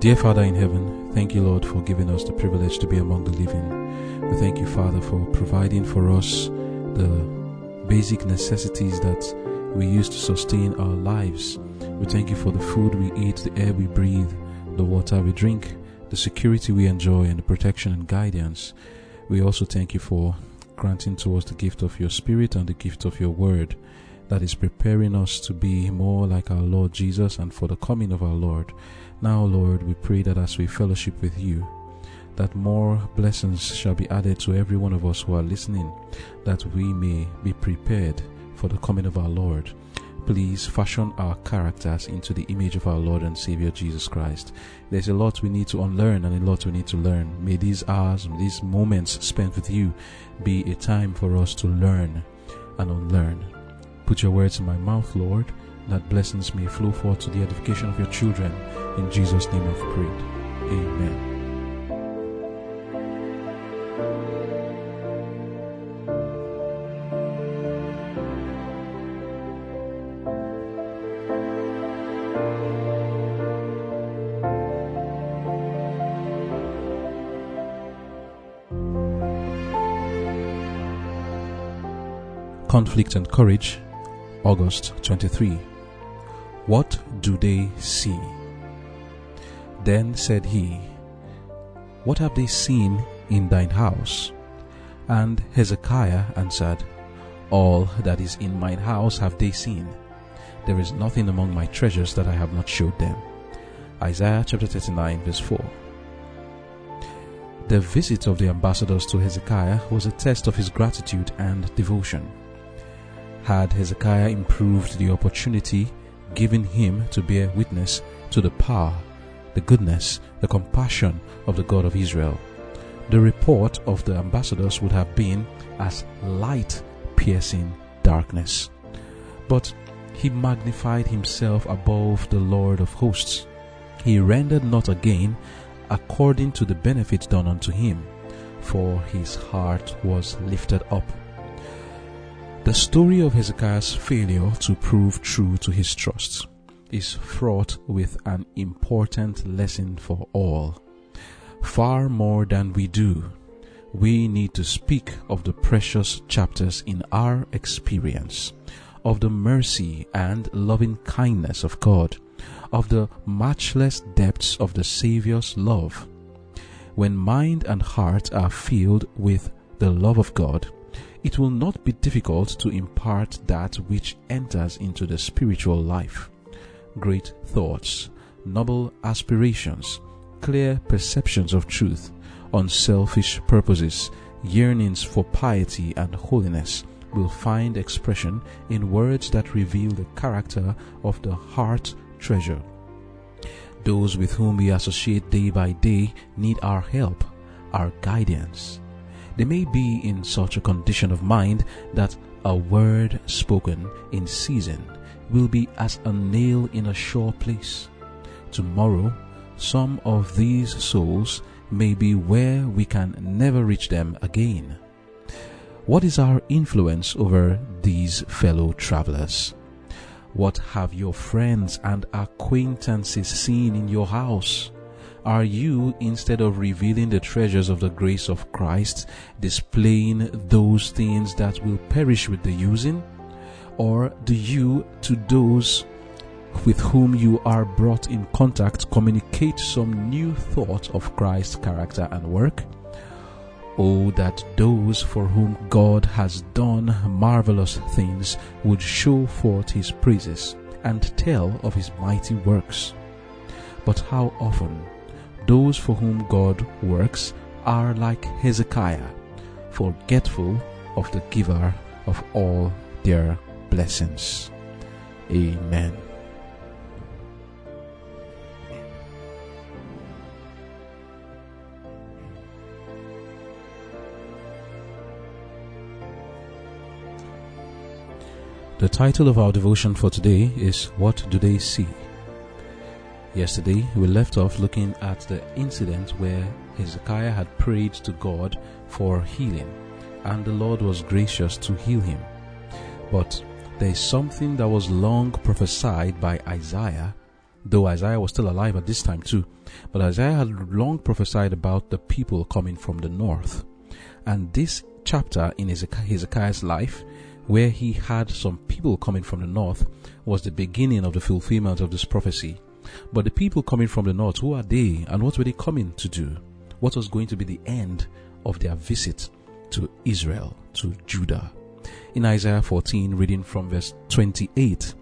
Dear Father in heaven, thank you, Lord, for giving us the privilege to be among the living. We thank you, Father, for providing for us the basic necessities that we use to sustain our lives. We thank you for the food we eat, the air we breathe, the water we drink, the security we enjoy, and the protection and guidance. We also thank you for granting to us the gift of your Spirit and the gift of your Word that is preparing us to be more like our Lord Jesus and for the coming of our Lord. Now, Lord, we pray that as we fellowship with you, that more blessings shall be added to every one of us who are listening, that we may be prepared for the coming of our Lord. Please fashion our characters into the image of our Lord and Savior Jesus Christ. There's a lot we need to unlearn and a lot we need to learn. May these hours, these moments spent with you be a time for us to learn and unlearn. Put your words in my mouth, Lord, that blessings may flow forth to the edification of your children. In Jesus' name I've prayed. Amen. Conflict and Courage, August 23. What do they see? Then said he, What have they seen in thine house? And Hezekiah answered, All that is in mine house have they seen. There is nothing among my treasures that I have not showed them. Isaiah chapter 39, verse 4. The visit of the ambassadors to Hezekiah was a test of his gratitude and devotion. Had Hezekiah improved the opportunity given him to bear witness to the power, the goodness, the compassion of the God of Israel, the report of the ambassadors would have been as light piercing darkness. But he magnified himself above the Lord of hosts. He rendered not again according to the benefit done unto him, for his heart was lifted up. The story of Hezekiah's failure to prove true to his trust is fraught with an important lesson for all. Far more than we do, we need to speak of the precious chapters in our experience, of the mercy and loving kindness of God, of the matchless depths of the Saviour's love. When mind and heart are filled with the love of God, it will not be difficult to impart that which enters into the spiritual life. Great thoughts, noble aspirations, clear perceptions of truth, unselfish purposes, yearnings for piety and holiness will find expression in words that reveal the character of the heart treasure. Those with whom we associate day by day need our help, our guidance, they may be in such a condition of mind that a word spoken in season will be as a nail in a sure place. Tomorrow, some of these souls may be where we can never reach them again. What is our influence over these fellow travelers? What have your friends and acquaintances seen in your house? Are you, instead of revealing the treasures of the grace of Christ, displaying those things that will perish with the using? Or do you, to those with whom you are brought in contact, communicate some new thought of Christ's character and work? Oh, that those for whom God has done marvelous things would show forth his praises and tell of his mighty works. But how often those for whom God works are like Hezekiah, forgetful of the giver of all their blessings. Amen. The title of our devotion for today is What Do They See? Yesterday, we left off looking at the incident where Hezekiah had prayed to God for healing, and the Lord was gracious to heal him. But there is something that was long prophesied by Isaiah though Isaiah was still alive at this time too. But Isaiah had long prophesied about the people coming from the north. And this chapter in Hezekiah's life, where he had some people coming from the north, was the beginning of the fulfillment of this prophecy. But the people coming from the north, who are they and what were they coming to do? What was going to be the end of their visit to Israel, to Judah? In Isaiah 14, reading from verse 28,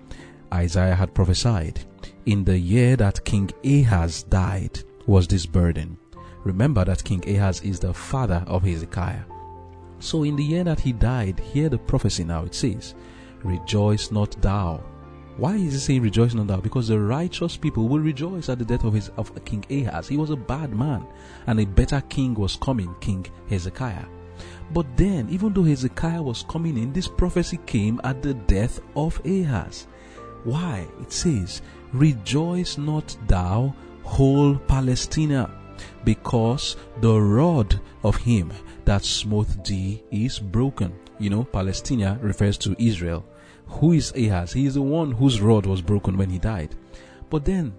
Isaiah had prophesied, In the year that King Ahaz died was this burden. Remember that King Ahaz is the father of Hezekiah. So in the year that he died, hear the prophecy now. It says, Rejoice not thou. Why is he saying rejoice not thou? Because the righteous people will rejoice at the death of his of King Ahaz. He was a bad man, and a better king was coming, King Hezekiah. But then, even though Hezekiah was coming in, this prophecy came at the death of Ahaz. Why? It says, Rejoice not thou, whole Palestina, because the rod of him that smote thee is broken. You know, Palestina refers to Israel. Who is Ahaz? He is the one whose rod was broken when he died. But then,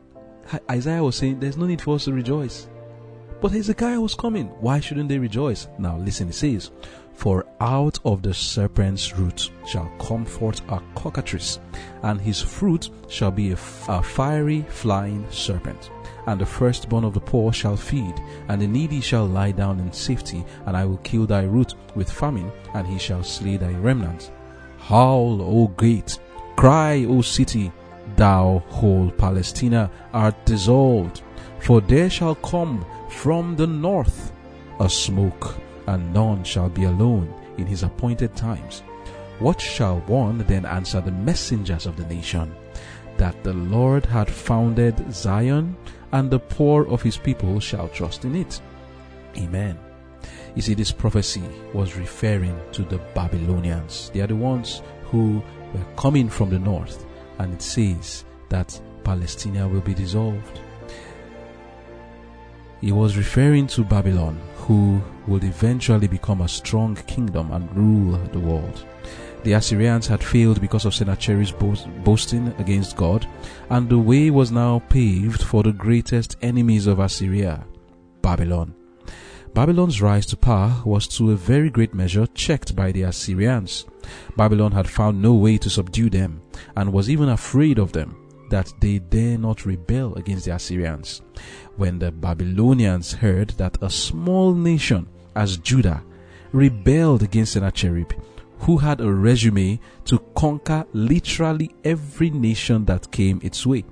Isaiah was saying, There's no need for us to rejoice. But Hezekiah was coming. Why shouldn't they rejoice? Now listen, it says, For out of the serpent's root shall come forth a cockatrice, and his fruit shall be a, a fiery flying serpent. And the firstborn of the poor shall feed, and the needy shall lie down in safety, and I will kill thy root with famine, and he shall slay thy remnant. Howl, O gate, cry, O city, thou whole Palestina art dissolved, for there shall come from the north a smoke, and none shall be alone in his appointed times. What shall one then answer the messengers of the nation? That the Lord had founded Zion, and the poor of his people shall trust in it. Amen. You see, this prophecy was referring to the Babylonians. They are the ones who were coming from the north, and it says that Palestine will be dissolved. He was referring to Babylon, who would eventually become a strong kingdom and rule the world. The Assyrians had failed because of Sennacherib's boasting against God, and the way was now paved for the greatest enemies of Assyria, Babylon. Babylon's rise to power was to a very great measure checked by the Assyrians. Babylon had found no way to subdue them, and was even afraid of them that they dare not rebel against the Assyrians. When the Babylonians heard that a small nation as Judah rebelled against Sennacherib, who had a resume to conquer literally every nation that came its way,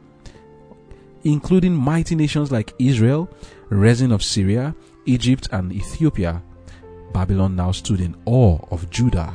including mighty nations like Israel, Rezin of Syria, Egypt, and Ethiopia, Babylon now stood in awe of Judah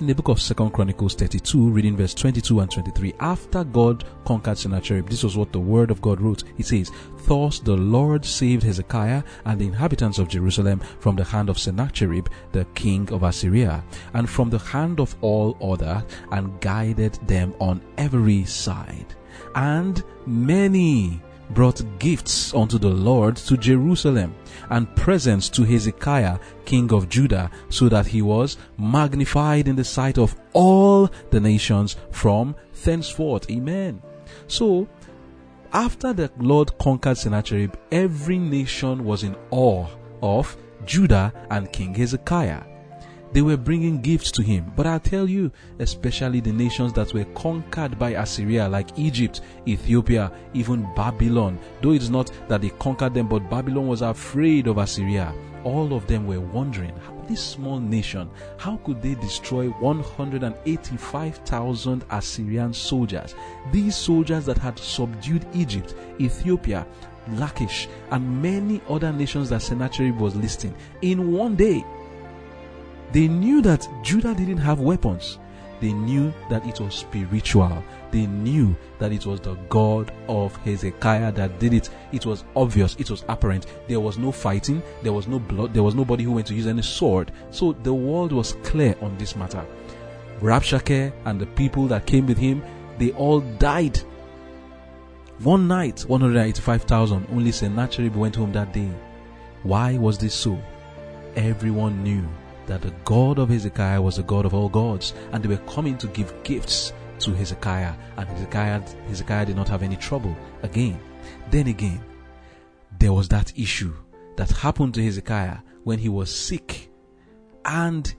in the book of Second Chronicles 32, reading verse 22 and 23, after God conquered Sennacherib, this was what the word of God wrote. It says, Thus the Lord saved Hezekiah and the inhabitants of Jerusalem from the hand of Sennacherib, the king of Assyria, and from the hand of all other, and guided them on every side. And many brought gifts unto the Lord to Jerusalem and presents to Hezekiah, king of Judah, so that he was magnified in the sight of all the nations from thenceforth. Amen. So, after the Lord conquered Sennacherib, every nation was in awe of Judah and King Hezekiah. They were bringing gifts to him. But I tell you, especially the nations that were conquered by Assyria, like Egypt, Ethiopia, even Babylon, though it's not that they conquered them, but Babylon was afraid of Assyria. All of them were wondering, this small nation, how could they destroy 185,000 Assyrian soldiers? These soldiers that had subdued Egypt, Ethiopia, Lachish, and many other nations that Sennacherib was listing in one day. They knew that Judah didn't have weapons. They knew that it was spiritual. They knew that it was the God of Hezekiah that did it. It was obvious. It was apparent. There was no fighting. There was no blood. There was nobody who went to use any sword. So the world was clear on this matter. Rabshakeh and the people that came with him, they all died. One night, 185,000, only Sennacherib went home that day. Why was this so? Everyone knew that the God of Hezekiah was the God of all gods, and they were coming to give gifts to Hezekiah, and Hezekiah, Hezekiah did not have any trouble again. Then again, there was that issue that happened to Hezekiah when he was sick and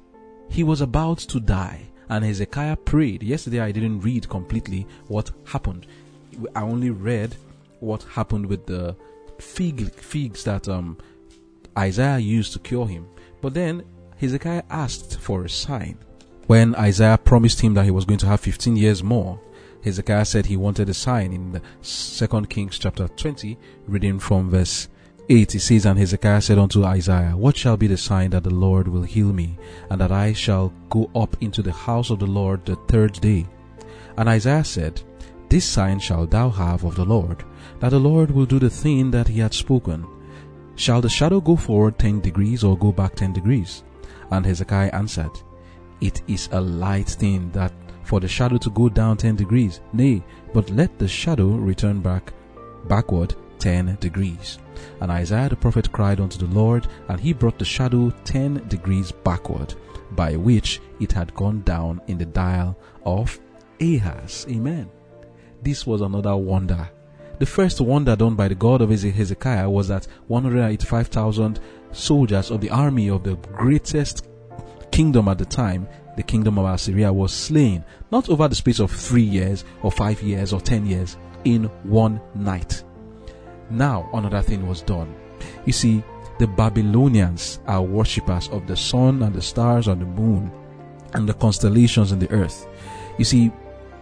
he was about to die. And Hezekiah prayed. Yesterday I didn't read completely what happened. I only read what happened with the fig figs that um, Isaiah used to cure him. But then Hezekiah asked for a sign. When Isaiah promised him that he was going to have 15 years more, Hezekiah said he wanted a sign in Second Kings chapter 20, reading from verse 8. It says, And Hezekiah said unto Isaiah, What shall be the sign that the Lord will heal me, and that I shall go up into the house of the Lord the third day? And Isaiah said, This sign shalt thou have of the Lord, that the Lord will do the thing that he had spoken. Shall the shadow go forward ten degrees, or go back ten degrees? And Hezekiah answered, It is a light thing that for the shadow to go down ten degrees. Nay, but let the shadow return back backward ten degrees. And Isaiah the prophet cried unto the Lord, and he brought the shadow ten degrees backward, by which it had gone down in the dial of Ahaz. Amen. This was another wonder. The first wonder done by the God of Hezekiah was that 185,000 soldiers of the army of the greatest kingdom at the time, the kingdom of Assyria, was slain, not over the space of three years, or five years, or ten years, in one night. Now another thing was done. You see, the Babylonians are worshippers of the sun and the stars and the moon and the constellations in the earth. You see,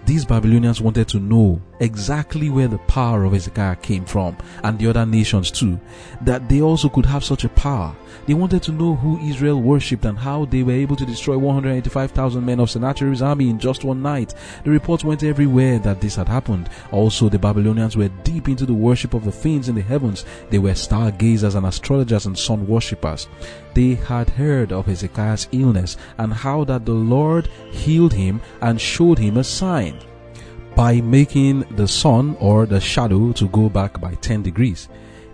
these Babylonians wanted to know exactly where the power of Hezekiah came from and the other nations too, that they also could have such a power. They wanted to know who Israel worshipped and how they were able to destroy 185,000 men of Sennacherib's army in just one night. The reports went everywhere that this had happened. Also, the Babylonians were deep into the worship of the things in the heavens. They were stargazers and astrologers and sun worshippers. They had heard of Hezekiah's illness and how that the Lord healed him and showed him a sign by making the sun or the shadow to go back by 10 degrees.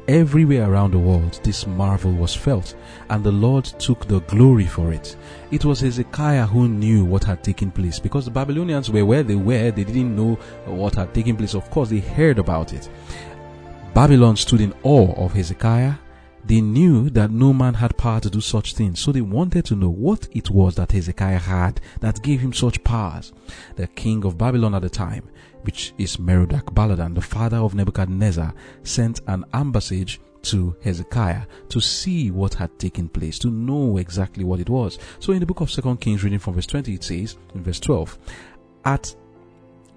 Everywhere around the world, this marvel was felt, and the Lord took the glory for it. It was Hezekiah who knew what had taken place because the Babylonians were where they were, they didn't know what had taken place. Of course, they heard about it. Babylon stood in awe of Hezekiah they knew that no man had power to do such things, so they wanted to know what it was that Hezekiah had that gave him such powers. The king of Babylon at the time, which is Merodach Baladan, the father of Nebuchadnezzar, sent an ambassage to Hezekiah to see what had taken place, to know exactly what it was. So in the book of Second Kings, reading from verse 20, it says, in verse 12, at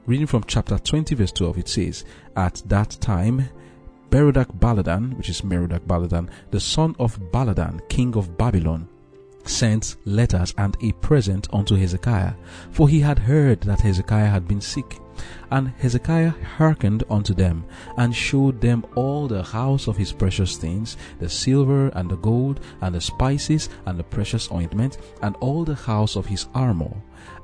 reading from chapter 20, verse 12, it says, At that time Merodach Baladan, which is Merodach Baladan, the son of Baladan, king of Babylon, sent letters and a present unto Hezekiah, for he had heard that Hezekiah had been sick. And Hezekiah hearkened unto them, and showed them all the house of his precious things, the silver and the gold, and the spices, and the precious ointment, and all the house of his armor,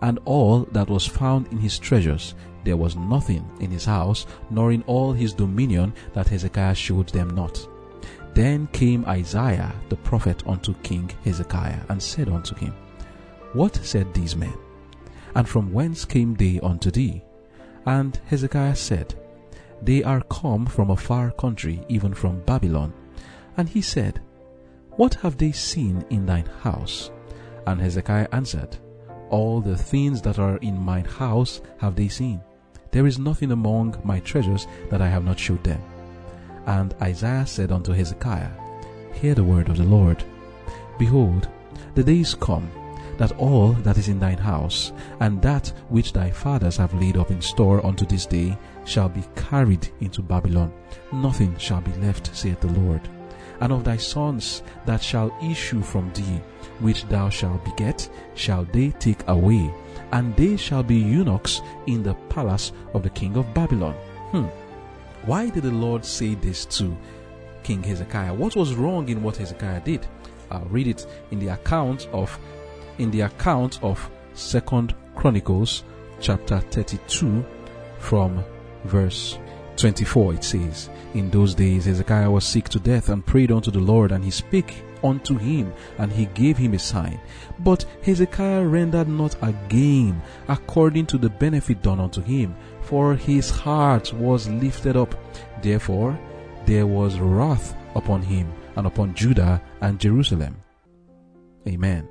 and all that was found in his treasures, there was nothing in his house, nor in all his dominion, that Hezekiah showed them not. Then came Isaiah the prophet unto King Hezekiah, and said unto him, What said these men? And from whence came they unto thee? And Hezekiah said, They are come from a far country, even from Babylon. And he said, What have they seen in thine house? And Hezekiah answered, All the things that are in mine house have they seen there is nothing among my treasures that I have not showed them. And Isaiah said unto Hezekiah, Hear the word of the Lord. Behold, the days come that all that is in thine house, and that which thy fathers have laid up in store unto this day, shall be carried into Babylon. Nothing shall be left, saith the Lord. And of thy sons that shall issue from thee, which thou shalt beget, shall they take away, and they shall be eunuchs in the palace of the king of Babylon. Hmm. Why did the Lord say this to King Hezekiah? What was wrong in what Hezekiah did? I'll read it in the account of in the account of Second Chronicles chapter 32 from verse 24 it says in those days hezekiah was sick to death and prayed unto the lord and he spake unto him, and he gave him a sign. But Hezekiah rendered not again according to the benefit done unto him, for his heart was lifted up. Therefore there was wrath upon him, and upon Judah and Jerusalem. Amen.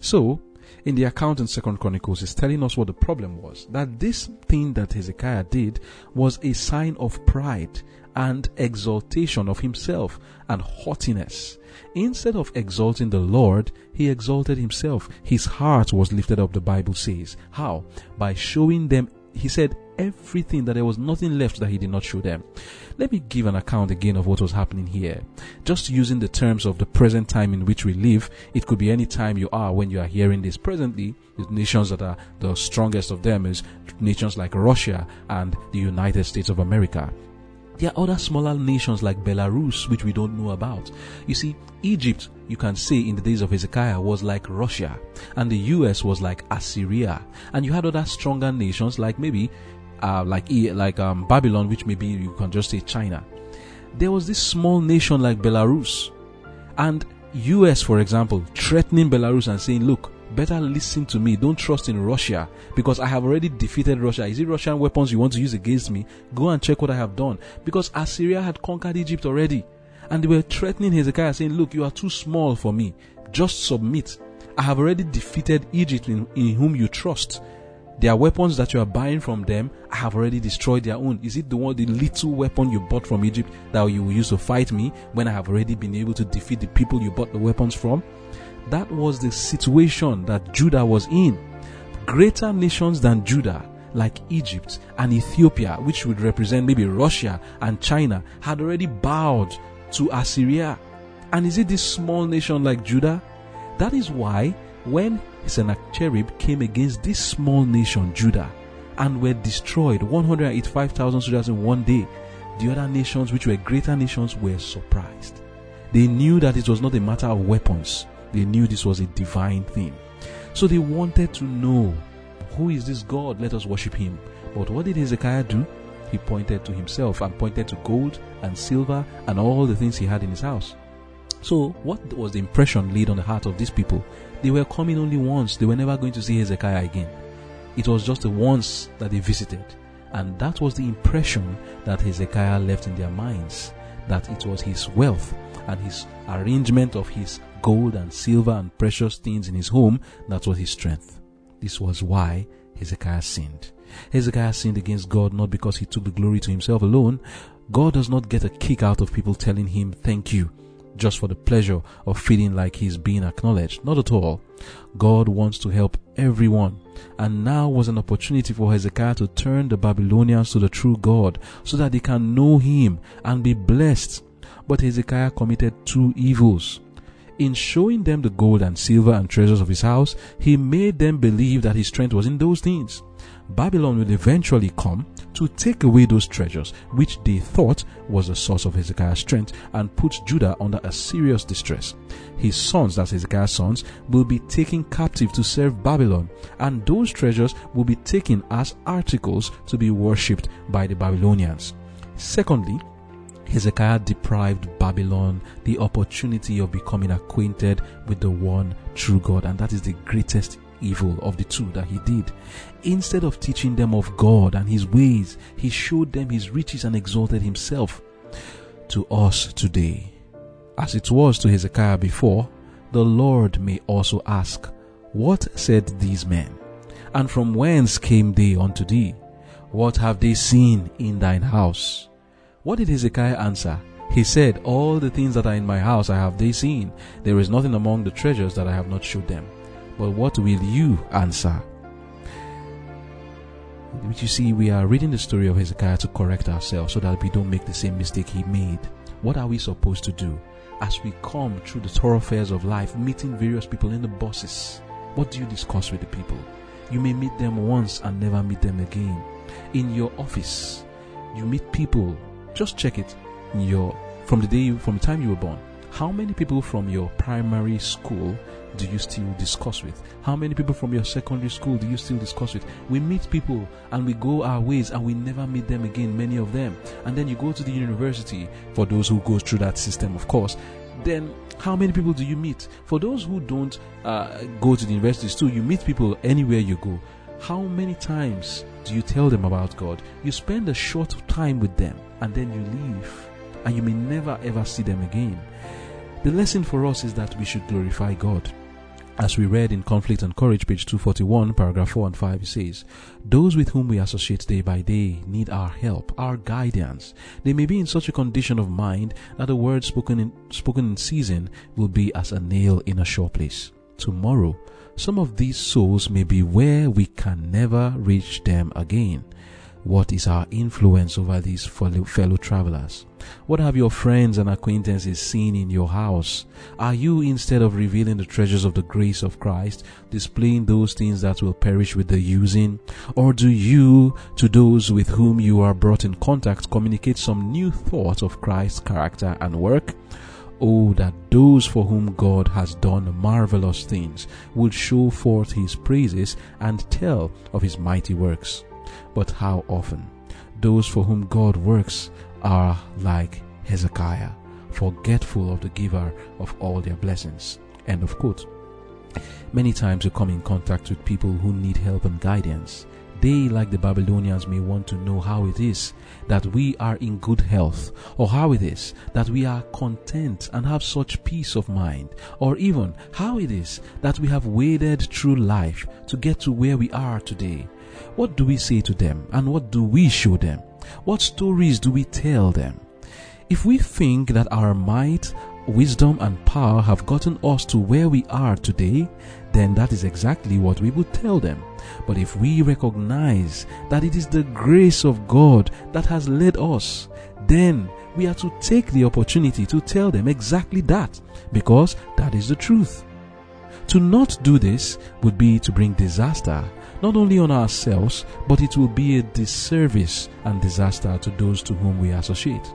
So, in the account in Second Chronicles is telling us what the problem was. That this thing that Hezekiah did was a sign of pride and exaltation of himself and haughtiness. Instead of exalting the Lord, he exalted himself. His heart was lifted up, the Bible says. How? By showing them, he said, everything that there was nothing left that he did not show them. Let me give an account again of what was happening here. Just using the terms of the present time in which we live, it could be any time you are when you are hearing this. Presently, the nations that are the strongest of them is nations like Russia and the United States of America. There are other smaller nations like Belarus, which we don't know about. You see, Egypt, you can say in the days of Hezekiah, was like Russia, and the US was like Assyria. And you had other stronger nations like maybe uh, like like um, Babylon, which maybe you can just say China. There was this small nation like Belarus, and US, for example, threatening Belarus and saying, "Look, better listen to me. Don't trust in Russia because I have already defeated Russia. Is it Russian weapons you want to use against me? Go and check what I have done." Because Assyria had conquered Egypt already, and they were threatening Hezekiah, saying, "Look, you are too small for me. Just submit." I have already defeated Egypt in, in whom you trust. Their weapons that you are buying from them, have already destroyed their own. Is it the one, the little weapon you bought from Egypt that you will use to fight me when I have already been able to defeat the people you bought the weapons from? That was the situation that Judah was in. Greater nations than Judah, like Egypt and Ethiopia, which would represent maybe Russia and China, had already bowed to Assyria. And is it this small nation like Judah? That is why when Sennacherib came against this small nation, Judah, and were destroyed 185,000 soldiers in one day, the other nations, which were greater nations, were surprised. They knew that it was not a matter of weapons, they knew this was a divine thing. So they wanted to know who is this God? Let us worship him. But what did Hezekiah do? He pointed to himself and pointed to gold and silver and all the things he had in his house. So, what was the impression laid on the heart of these people? They were coming only once, they were never going to see Hezekiah again. It was just the once that they visited. And that was the impression that Hezekiah left in their minds that it was his wealth and his arrangement of his gold and silver and precious things in his home that was his strength. This was why Hezekiah sinned. Hezekiah sinned against God not because he took the glory to himself alone. God does not get a kick out of people telling him thank you just for the pleasure of feeling like he's being acknowledged. Not at all. God wants to help everyone. And now was an opportunity for Hezekiah to turn the Babylonians to the true God so that they can know him and be blessed. But Hezekiah committed two evils. In showing them the gold and silver and treasures of his house, he made them believe that his strength was in those things. Babylon will eventually come to take away those treasures which they thought was the source of Hezekiah's strength and put Judah under a serious distress. His sons, that's Hezekiah's sons, will be taken captive to serve Babylon, and those treasures will be taken as articles to be worshipped by the Babylonians. Secondly, Hezekiah deprived Babylon the opportunity of becoming acquainted with the one true God, and that is the greatest evil of the two that he did. Instead of teaching them of God and his ways, he showed them his riches and exalted himself. To us today, as it was to Hezekiah before, the Lord may also ask, What said these men? And from whence came they unto thee? What have they seen in thine house? What did Hezekiah answer? He said, All the things that are in my house I have they seen. There is nothing among the treasures that I have not showed them. But what will you answer? Which you see, we are reading the story of Hezekiah to correct ourselves so that we don't make the same mistake he made. What are we supposed to do? As we come through the thoroughfares of life, meeting various people in the buses, what do you discuss with the people? You may meet them once and never meet them again. In your office, you meet people. Just check it. Your from the day you, from the time you were born. How many people from your primary school do you still discuss with? How many people from your secondary school do you still discuss with? We meet people and we go our ways and we never meet them again, many of them. And then you go to the university, for those who go through that system, of course. then how many people do you meet? For those who don't uh, go to the universities too, you meet people anywhere you go. How many times you tell them about God? You spend a short time with them and then you leave, and you may never ever see them again. The lesson for us is that we should glorify God. As we read in Conflict and Courage, page 241, paragraph 4 and 5, it says, Those with whom we associate day by day need our help, our guidance. They may be in such a condition of mind that the word spoken in, spoken in season will be as a nail in a sure place. Tomorrow, some of these souls may be where we can never reach them again. What is our influence over these fellow, travelers? What have your friends and acquaintances seen in your house? Are you, instead of revealing the treasures of the grace of Christ, displaying those things that will perish with the using? Or do you, to those with whom you are brought in contact, communicate some new thought of Christ's character and work? Oh, that those for whom God has done marvelous things would show forth his praises and tell of his mighty works. But how often those for whom God works are like Hezekiah, forgetful of the giver of all their blessings. End of quote. Many times we come in contact with people who need help and guidance. They, like the Babylonians, may want to know how it is that we are in good health, or how it is that we are content and have such peace of mind, or even how it is that we have waded through life to get to where we are today. What do we say to them and what do we show them? What stories do we tell them? If we think that our might, wisdom, and power have gotten us to where we are today, then that is exactly what we would tell them. But if we recognize that it is the grace of God that has led us, then we are to take the opportunity to tell them exactly that, because that is the truth. To not do this would be to bring disaster not only on ourselves, but it will be a disservice and disaster to those to whom we associate.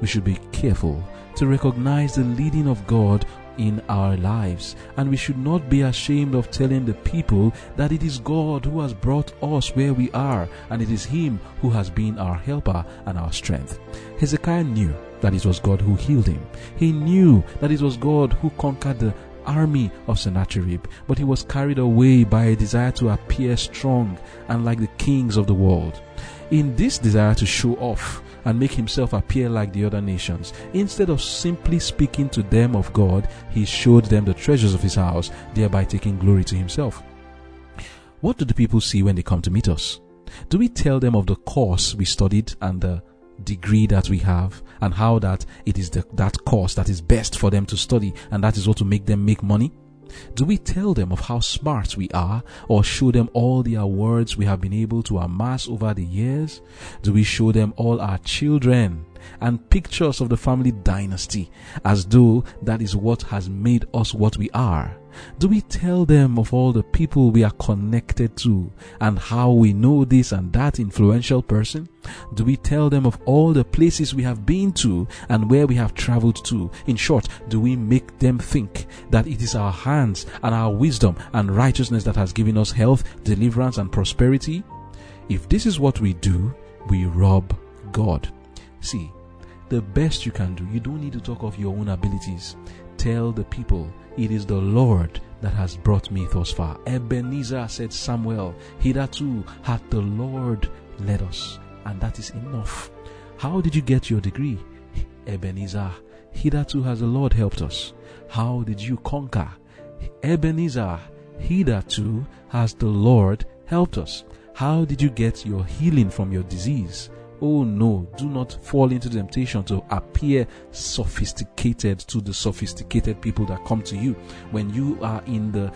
We should be careful to recognize the leading of God in our lives, and we should not be ashamed of telling the people that it is God who has brought us where we are, and it is Him who has been our helper and our strength. Hezekiah knew that it was God who healed him. He knew that it was God who conquered the army of Sennacherib, but he was carried away by a desire to appear strong and like the kings of the world. In this desire to show off and make himself appear like the other nations, instead of simply speaking to them of God, he showed them the treasures of his house, thereby taking glory to himself. What do the people see when they come to meet us? Do we tell them of the course we studied and the degree that we have and how that it is the, that course that is best for them to study and that is what to make them make money? Do we tell them of how smart we are or show them all the awards we have been able to amass over the years? Do we show them all our children and pictures of the family dynasty as though that is what has made us what we are? Do we tell them of all the people we are connected to and how we know this and that influential person? Do we tell them of all the places we have been to and where we have traveled to? In short, do we make them think that it is our hands and our wisdom and righteousness that has given us health, deliverance, and prosperity? If this is what we do, we rob God. See, the best you can do, you don't need to talk of your own abilities. Tell the people it is the Lord that has brought me thus far. Ebenezer said Samuel, hitherto hath the Lord led us, and that is enough. How did you get your degree? Ebenezer, hitherto has the Lord helped us. How did you conquer? Ebenezer, hitherto has the Lord helped us. How did you get your healing from your disease? Oh no, do not fall into the temptation to appear sophisticated to the sophisticated people that come to you. When you are in the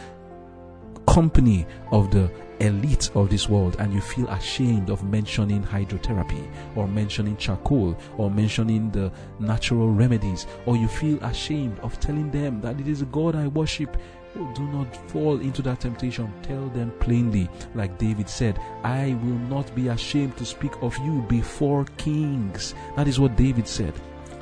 company of the elite of this world and you feel ashamed of mentioning hydrotherapy or mentioning charcoal or mentioning the natural remedies or you feel ashamed of telling them that it is God I worship do not fall into that temptation. Tell them plainly, like David said, I will not be ashamed to speak of you before kings. That is what David said.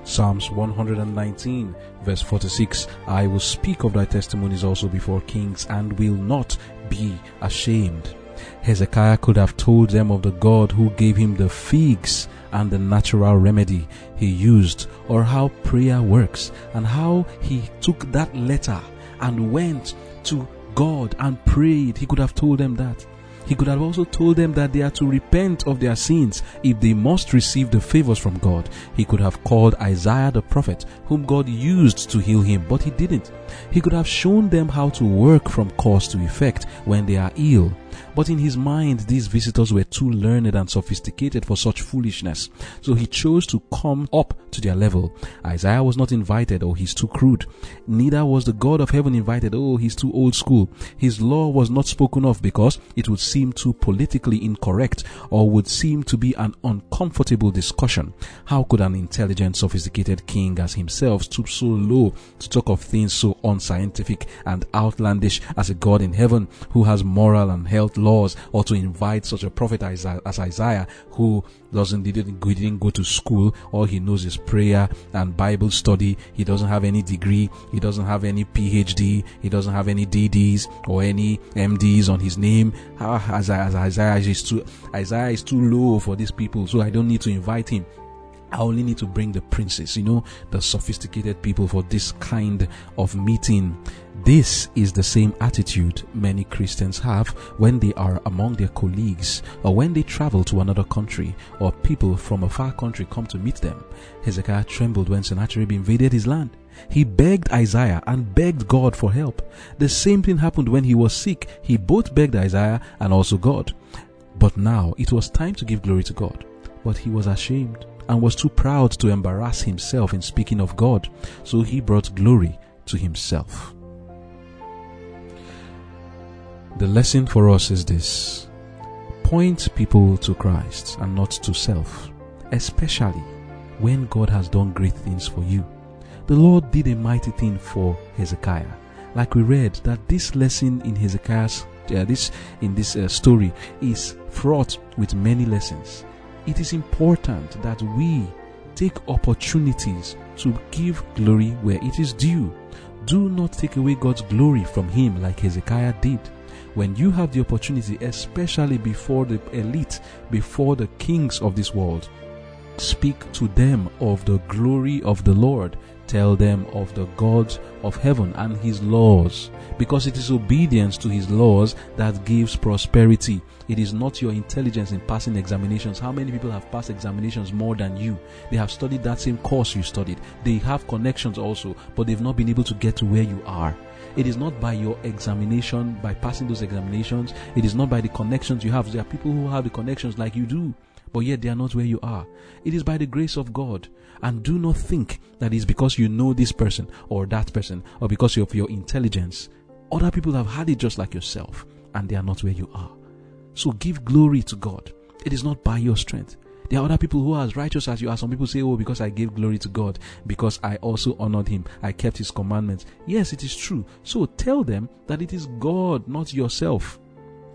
Psalms 119, verse 46 I will speak of thy testimonies also before kings and will not be ashamed. Hezekiah could have told them of the God who gave him the figs and the natural remedy he used, or how prayer works, and how he took that letter and went to God and prayed. He could have told them that. He could have also told them that they are to repent of their sins if they must receive the favors from God. He could have called Isaiah the prophet, whom God used to heal him, but he didn't. He could have shown them how to work from cause to effect when they are ill. But in his mind, these visitors were too learned and sophisticated for such foolishness. So he chose to come up to their level. Isaiah was not invited, oh, he's too crude. Neither was the God of heaven invited, oh, he's too old school. His law was not spoken of because it would seem too politically incorrect or would seem to be an uncomfortable discussion. How could an intelligent, sophisticated king as himself stoop so low to talk of things so unscientific and outlandish as a God in heaven who has moral and health laws or to invite such a prophet as, Isaiah who doesn't didn't go, didn't go to school. All he knows is prayer and bible study. He doesn't have any degree. He doesn't have any phd he doesn't have any dds or any mds on his name. Ah, as, as isaiah is too isaiah is too low for these people so i don't need to invite him I only need to bring the princes, you know, the sophisticated people for this kind of meeting. This is the same attitude many Christians have when they are among their colleagues or when they travel to another country or people from a far country come to meet them. Hezekiah trembled when Sennacherib invaded his land. He begged Isaiah and begged God for help. The same thing happened when he was sick. He both begged Isaiah and also God. But now it was time to give glory to God. But he was ashamed and was too proud to embarrass himself in speaking of God, so he brought glory to himself. The lesson for us is this point people to Christ and not to self, especially when God has done great things for you. The Lord did a mighty thing for Hezekiah. Like we read that this lesson in Hezekiah's uh, this in this uh, story is fraught with many lessons it is important that we take opportunities to give glory where it is due. Do not take away God's glory from him like Hezekiah did. When you have the opportunity, especially before the elite, before the kings of this world, speak to them of the glory of the Lord tell them of the God of heaven and his laws because it is obedience to his laws that gives prosperity. It is not your intelligence in passing examinations. How many people have passed examinations more than you? They have studied that same course you studied. They have connections also, but they've not been able to get to where you are. It is not by your examination, by passing those examinations. It is not by the connections you have. There are people who have the connections like you do but yet they are not where you are. It is by the grace of God. And do not think that it's because you know this person or that person or because of your intelligence. Other people have had it just like yourself and they are not where you are. So give glory to God. It is not by your strength. There are other people who are as righteous as you are. Some people say, Oh, because I gave glory to God, because I also honored Him, I kept His commandments. Yes, it is true. So tell them that it is God, not yourself.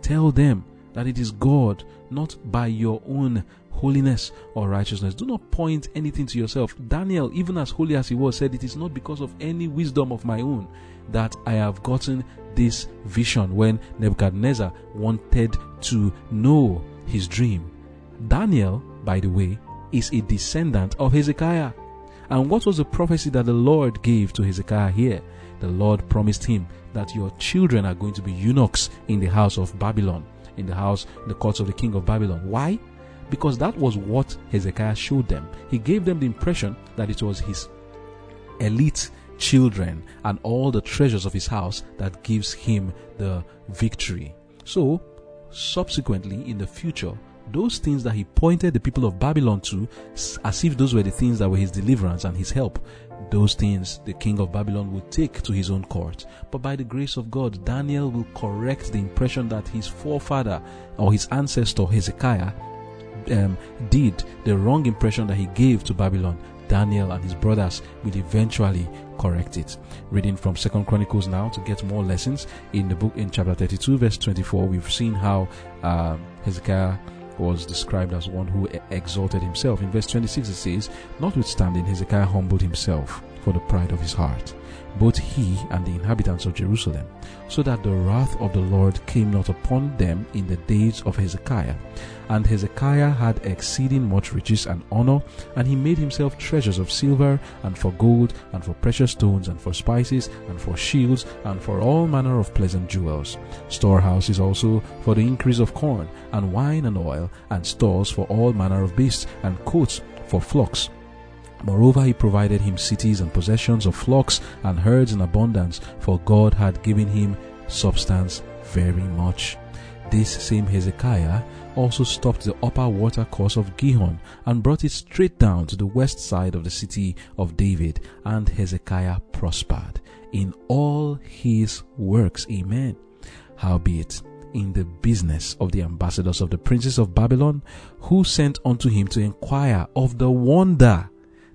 Tell them that it is God, not by your own holiness or righteousness. Do not point anything to yourself. Daniel, even as holy as he was, said, It is not because of any wisdom of my own that I have gotten this vision when Nebuchadnezzar wanted to know his dream. Daniel, by the way, is a descendant of Hezekiah. And what was the prophecy that the Lord gave to Hezekiah here? The Lord promised him that your children are going to be eunuchs in the house of Babylon in the house, the courts of the king of Babylon. Why? Because that was what Hezekiah showed them. He gave them the impression that it was his elite children and all the treasures of his house that gives him the victory. So, subsequently, in the future, those things that he pointed the people of Babylon to, as if those were the things that were his deliverance and his help, those things the king of Babylon would take to his own court. But by the grace of God, Daniel will correct the impression that his forefather or his ancestor Hezekiah um, did, the wrong impression that he gave to Babylon. Daniel and his brothers will eventually correct it. Reading from Second Chronicles now to get more lessons in the book in chapter 32, verse 24, we've seen how uh, Hezekiah was described as one who exalted himself. In verse 26 it says, Notwithstanding, Hezekiah humbled himself for the pride of his heart, both he and the inhabitants of Jerusalem, so that the wrath of the Lord came not upon them in the days of Hezekiah. And Hezekiah had exceeding much riches and honor, and he made himself treasures of silver, and for gold, and for precious stones, and for spices, and for shields, and for all manner of pleasant jewels. Storehouses also for the increase of corn, and wine and oil, and stores for all manner of beasts, and cotes for flocks Moreover, he provided him cities and possessions of flocks and herds in abundance, for God had given him substance very much. This same Hezekiah also stopped the upper water course of Gihon and brought it straight down to the west side of the city of David, and Hezekiah prospered in all his works. Amen. Howbeit, in the business of the ambassadors of the princes of Babylon, who sent unto him to inquire of the wonder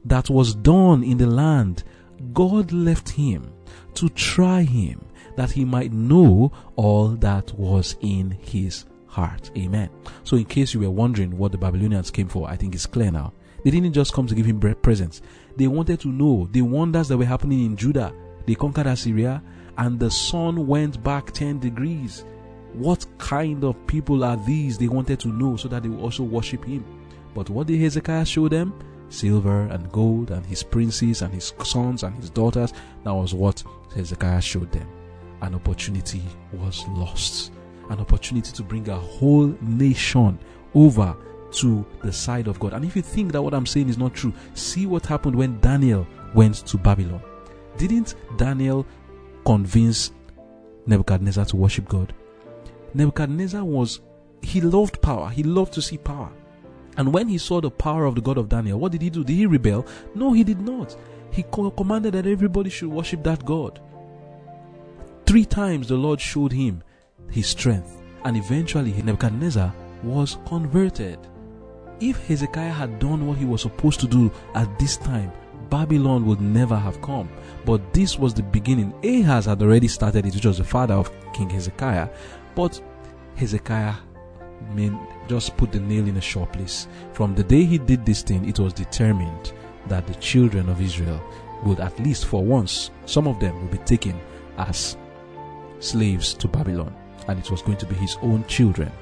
that was done in the land, God left him to try him that he might know all that was in his heart. Amen. So, in case you were wondering what the Babylonians came for, I think it's clear now. They didn't just come to give him presents, they wanted to know the wonders that were happening in Judah. They conquered Assyria, and the sun went back 10 degrees. What kind of people are these? They wanted to know so that they would also worship him. But what did Hezekiah show them? Silver and gold and his princes and his sons and his daughters. That was what Hezekiah showed them. An opportunity was lost. An opportunity to bring a whole nation over to the side of God. And if you think that what I'm saying is not true, see what happened when Daniel went to Babylon. Didn't Daniel convince Nebuchadnezzar to worship God? Nebuchadnezzar was, he loved power. He loved to see power. And when he saw the power of the God of Daniel, what did he do? Did he rebel? No, he did not. He commanded that everybody should worship that God. Three times the Lord showed him his strength, and eventually Nebuchadnezzar was converted. If Hezekiah had done what he was supposed to do at this time, Babylon would never have come. But this was the beginning. Ahaz had already started it, which was the father of King Hezekiah. But Hezekiah mean, just put the nail in a sure place. From the day he did this thing, it was determined that the children of Israel would at least for once, some of them would be taken as slaves to Babylon, and it was going to be his own children.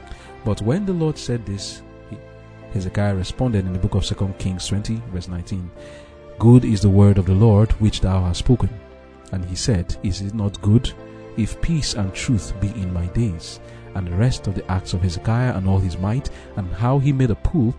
But when the Lord said this, Hezekiah responded in the book of 2 Kings 20, verse 19 Good is the word of the Lord which thou hast spoken. And he said, Is it not good if peace and truth be in my days? And the rest of the acts of Hezekiah and all his might, and how he made a pool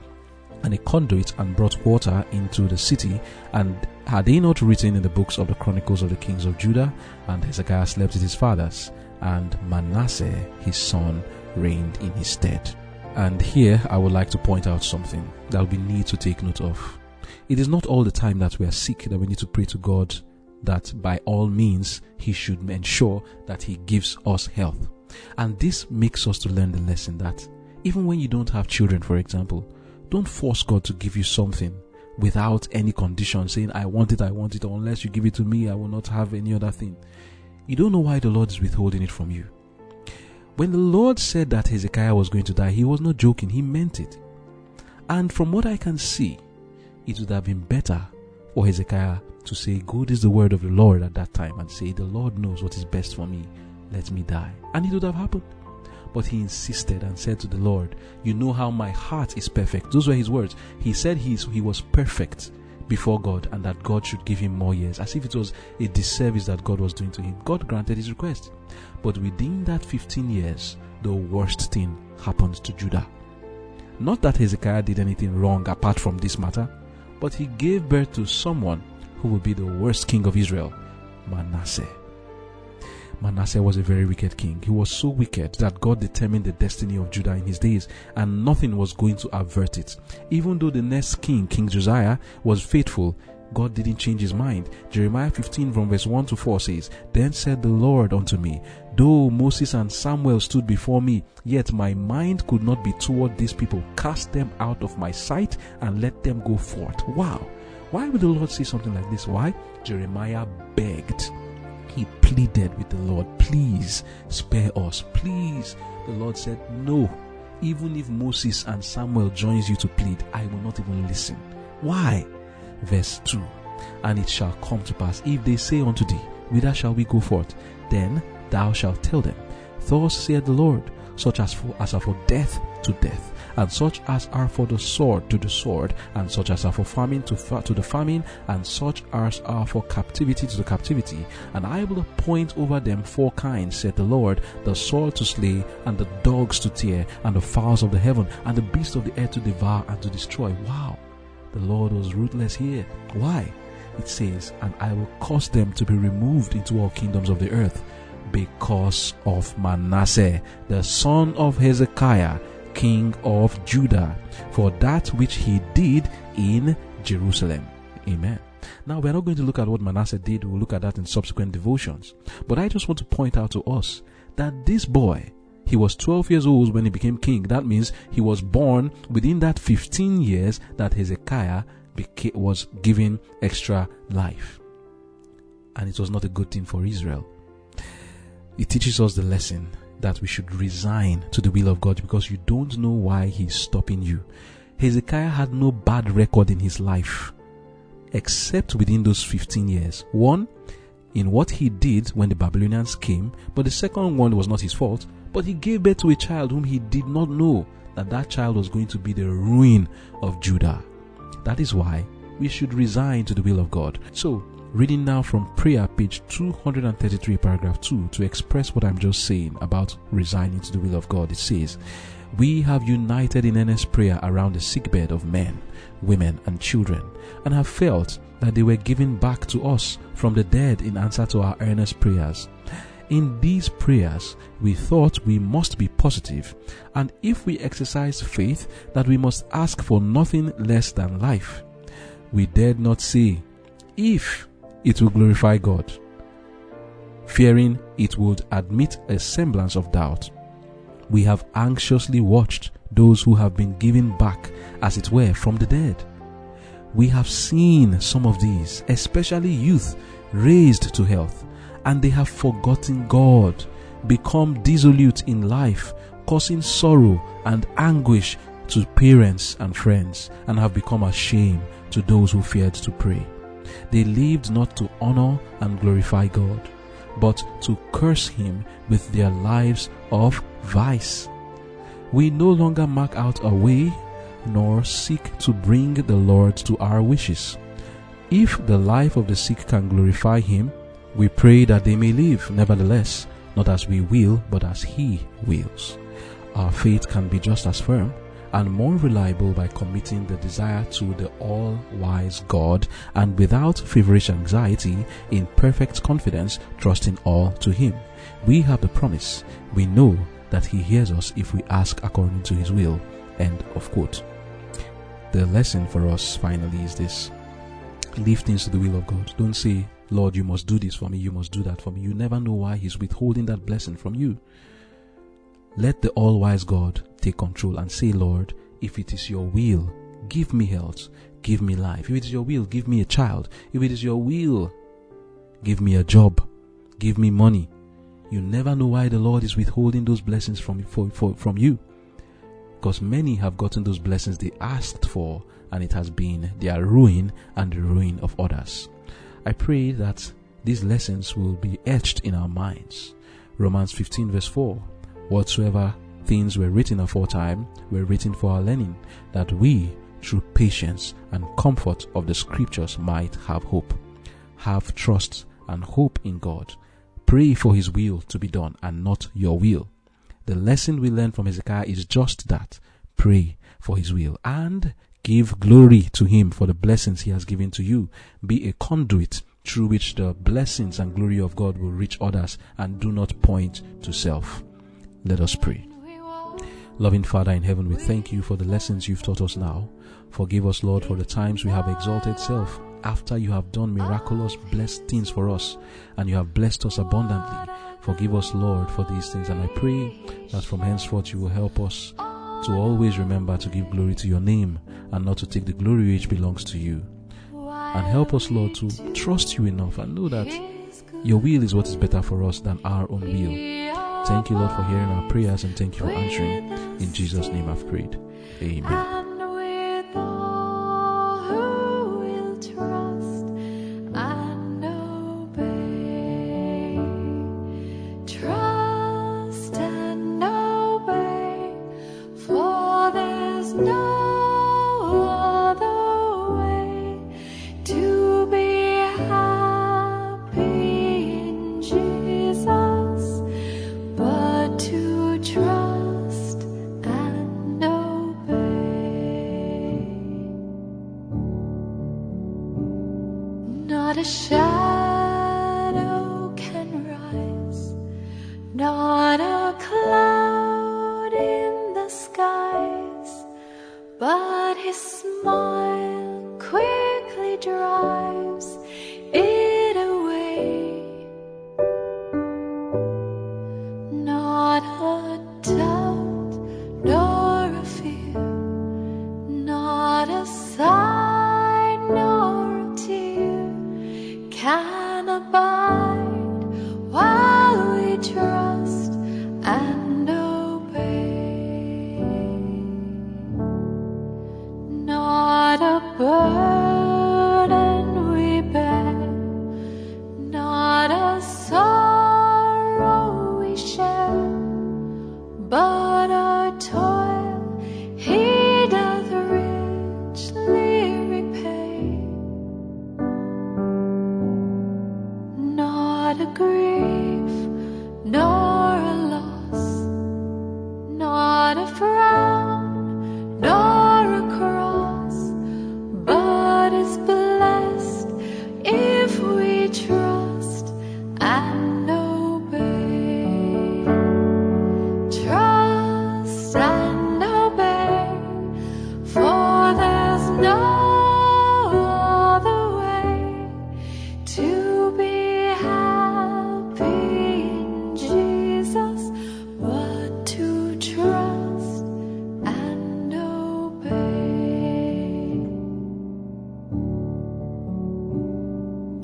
and a conduit and brought water into the city. And had they not written in the books of the chronicles of the kings of Judah? And Hezekiah slept with his fathers, and Manasseh his son reigned in his stead. And here I would like to point out something that we need to take note of. It is not all the time that we are sick that we need to pray to God that by all means He should ensure that He gives us health. And this makes us to learn the lesson that even when you don't have children, for example, don't force God to give you something without any condition, saying, I want it, I want it, unless you give it to me, I will not have any other thing. You don't know why the Lord is withholding it from you. When the Lord said that Hezekiah was going to die, he was not joking, he meant it. And from what I can see, it would have been better for Hezekiah to say, Good is the word of the Lord at that time, and say, The Lord knows what is best for me let me die. And it would have happened. But he insisted and said to the Lord, You know how my heart is perfect. Those were his words. He said he, he was perfect before God and that God should give him more years, as if it was a disservice that God was doing to him. God granted his request. But within that 15 years, the worst thing happened to Judah. Not that Hezekiah did anything wrong apart from this matter, but he gave birth to someone who would be the worst king of Israel, Manasseh. Manasseh was a very wicked king. He was so wicked that God determined the destiny of Judah in his days, and nothing was going to avert it. Even though the next king, King Josiah, was faithful, God didn't change his mind. Jeremiah 15 from verse 1 to 4 says, Then said the Lord unto me, Though Moses and Samuel stood before me, yet my mind could not be toward these people. Cast them out of my sight and let them go forth. Wow. Why would the Lord say something like this? Why? Jeremiah begged he pleaded with the Lord, Please spare us. Please. The Lord said, No. Even if Moses and Samuel joins you to plead, I will not even listen. Why? Verse 2. And it shall come to pass, if they say unto thee, Whither shall we go forth? Then thou shalt tell them, Thus saith the Lord, such as for as are for death to death, and such as are for the sword to the sword, and such as are for famine to, fa- to the famine, and such as are for captivity to the captivity. And I will appoint over them four kinds, said the Lord, the sword to slay, and the dogs to tear, and the fowls of the heaven, and the beasts of the air to devour and to destroy. Wow! The Lord was ruthless here. Why? It says, And I will cause them to be removed into all kingdoms of the earth because of Manasseh, the son of Hezekiah, king of Judah, for that which he did in Jerusalem. Amen. Now, we're not going to look at what Manasseh did, we'll look at that in subsequent devotions. But I just want to point out to us that this boy, he was 12 years old when he became king. That means he was born within that 15 years that Hezekiah was given extra life. And it was not a good thing for Israel. It teaches us the lesson that we should resign to the will of God because you don't know why He's stopping you. Hezekiah had no bad record in his life except within those 15 years. One, in what he did when the Babylonians came, but the second one was not his fault, but he gave birth to a child whom he did not know that that child was going to be the ruin of Judah. That is why we should resign to the will of God. So, Reading now from prayer, page 233, paragraph 2, to express what I'm just saying about resigning to the will of God. It says, We have united in earnest prayer around the sickbed of men, women, and children, and have felt that they were given back to us from the dead in answer to our earnest prayers. In these prayers, we thought we must be positive, and if we exercise faith, that we must ask for nothing less than life. We dared not say, if it will glorify God, fearing it would admit a semblance of doubt. We have anxiously watched those who have been given back, as it were, from the dead. We have seen some of these, especially youth, raised to health, and they have forgotten God, become dissolute in life, causing sorrow and anguish to parents and friends, and have become a shame to those who feared to pray. They lived not to honor and glorify God, but to curse Him with their lives of vice. We no longer mark out a way nor seek to bring the Lord to our wishes. If the life of the sick can glorify Him, we pray that they may live, nevertheless, not as we will, but as He wills. Our faith can be just as firm and more reliable by committing the desire to the all wise God and without feverish anxiety, in perfect confidence, trusting all to Him. We have the promise. We know that He hears us if we ask according to His will. End of quote. The lesson for us finally is this leave things to the will of God. Don't say, Lord, you must do this for me, you must do that for me. You never know why He's withholding that blessing from you. Let the all wise God take control and say, Lord, if it is your will, give me health, give me life. If it is your will, give me a child. If it is your will, give me a job, give me money. You never know why the Lord is withholding those blessings from, for, for, from you. Because many have gotten those blessings they asked for, and it has been their ruin and the ruin of others. I pray that these lessons will be etched in our minds. Romans 15, verse 4 Whatsoever things were written aforetime were written for our learning, that we, through patience and comfort of the scriptures, might have hope. Have trust and hope in God. Pray for His will to be done and not your will. The lesson we learn from Hezekiah is just that. Pray for His will and give glory to Him for the blessings He has given to you. Be a conduit through which the blessings and glory of God will reach others and do not point to self. Let us pray. Loving Father in heaven, we thank you for the lessons you've taught us now. Forgive us, Lord, for the times we have exalted self after you have done miraculous, blessed things for us and you have blessed us abundantly. Forgive us, Lord, for these things. And I pray that from henceforth you will help us to always remember to give glory to your name and not to take the glory which belongs to you. And help us, Lord, to trust you enough and know that your will is what is better for us than our own will. Thank you, Lord, for hearing our prayers and thank you for answering. In Jesus' name I've prayed. Amen.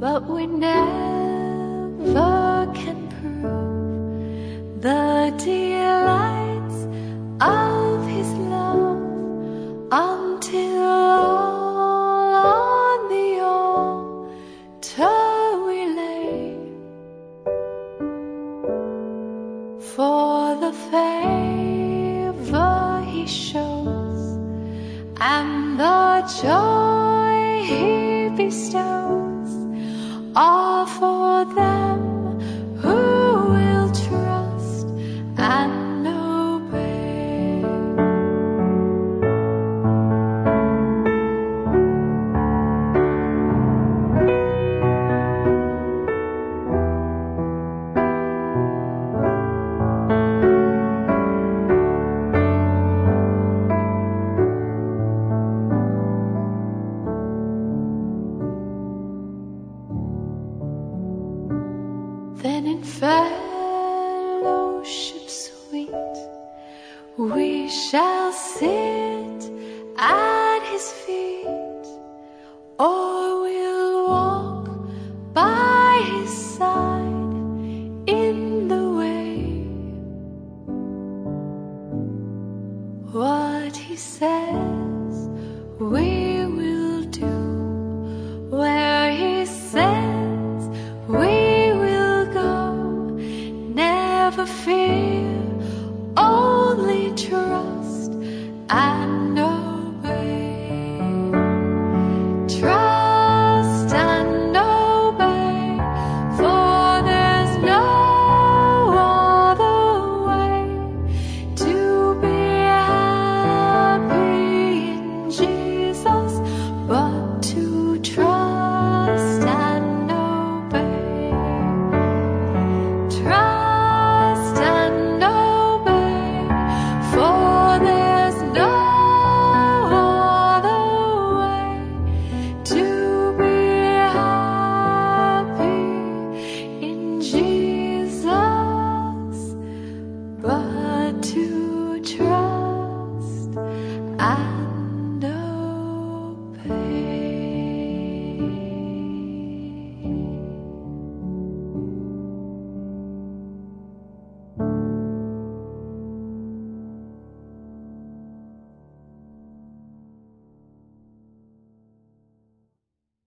But we never can prove the delights what he said.